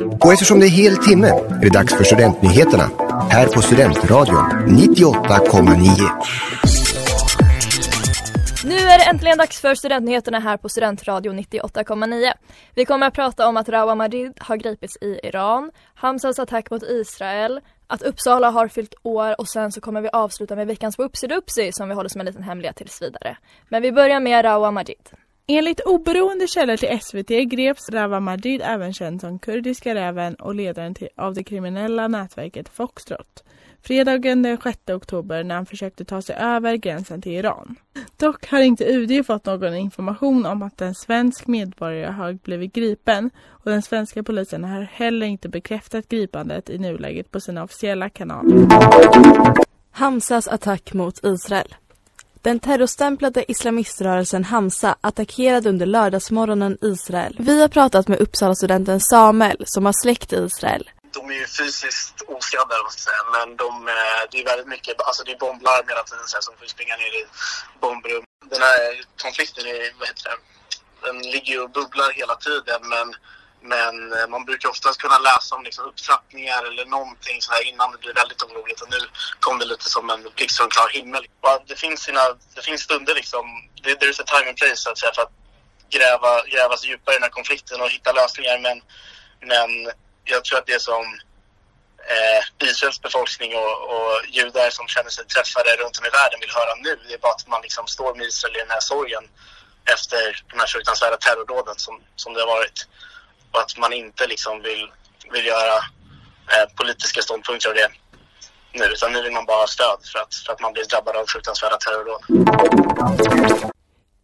Och eftersom det är hel timme är det dags för Studentnyheterna här på Studentradion 98,9. Nu är det äntligen dags för Studentnyheterna här på Studentradion 98,9. Vi kommer att prata om att Rawa Majid har gripits i Iran, Hamzas attack mot Israel, att Uppsala har fyllt år och sen så kommer vi avsluta med veckans Whoopsie som vi håller som en liten hemlighet tills vidare. Men vi börjar med Rawa Majid. Enligt oberoende källor till SVT greps Rawa Majid, även känd som Kurdiska räven och ledaren till, av det kriminella nätverket Foxtrot. Fredagen den 6 oktober när han försökte ta sig över gränsen till Iran. Dock har inte UD fått någon information om att en svensk medborgare har blivit gripen och den svenska polisen har heller inte bekräftat gripandet i nuläget på sina officiella kanaler. Hamsas attack mot Israel. Den terrorstämplade islamiströrelsen Hamsa attackerade under lördagsmorgonen Israel. Vi har pratat med Uppsala-studenten Samuel som har släkt i Israel. De är ju fysiskt oskadda, men de, eh, det är väldigt mycket, alltså det är bomblarm hela tiden så som får springa ner i bombrum. Den här konflikten är, vad heter det, den ligger ju och bubblar hela tiden men men eh, man brukar oftast kunna läsa om liksom upptrappningar eller någonting så här innan det blir väldigt oroligt. Och nu kom det lite som en blixt från klar himmel. Det finns, sina, det finns stunder liksom, there's a time and place så att säga för att gräva, gräva sig djupare i den här konflikten och hitta lösningar. Men, men jag tror att det som eh, Israels befolkning och, och judar som känner sig träffade runt om i världen vill höra nu, det är bara att man liksom står med Israel i den här sorgen efter de här fruktansvärda terrordåden som, som det har varit och att man inte liksom vill, vill göra eh, politiska ståndpunkter av det nu, utan nu vill man bara ha stöd för att, för att man blir drabbad av fruktansvärda terrordåd.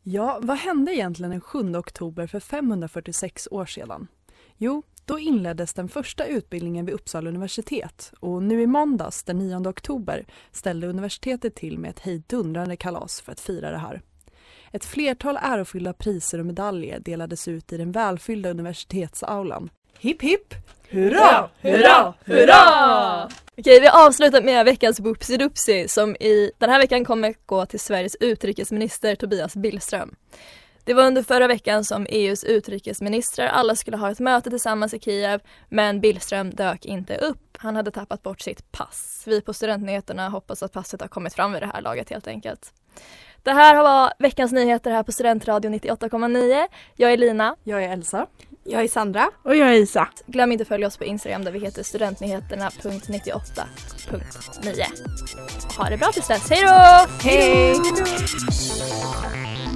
Ja, vad hände egentligen den 7 oktober för 546 år sedan? Jo, då inleddes den första utbildningen vid Uppsala universitet och nu i måndags den 9 oktober ställde universitetet till med ett hejdundrande kalas för att fira det här. Ett flertal ärofyllda priser och medaljer delades ut i den välfyllda universitetsaulan. Hipp hipp! Hurra, hurra, hurra! Okej, vi avslutar med veckans Boopsie som i den här veckan kommer gå till Sveriges utrikesminister Tobias Billström. Det var under förra veckan som EUs utrikesministrar alla skulle ha ett möte tillsammans i Kiev men Billström dök inte upp. Han hade tappat bort sitt pass. Vi på Studentnyheterna hoppas att passet har kommit fram vid det här laget helt enkelt. Det här var veckans nyheter här på Studentradion 98,9. Jag är Lina. Jag är Elsa. Jag är Sandra. Och jag är Isa. Glöm inte att följa oss på Instagram där vi heter studentnyheterna.98.9. Ha det bra tills dess. Hej då! Hej! Hej.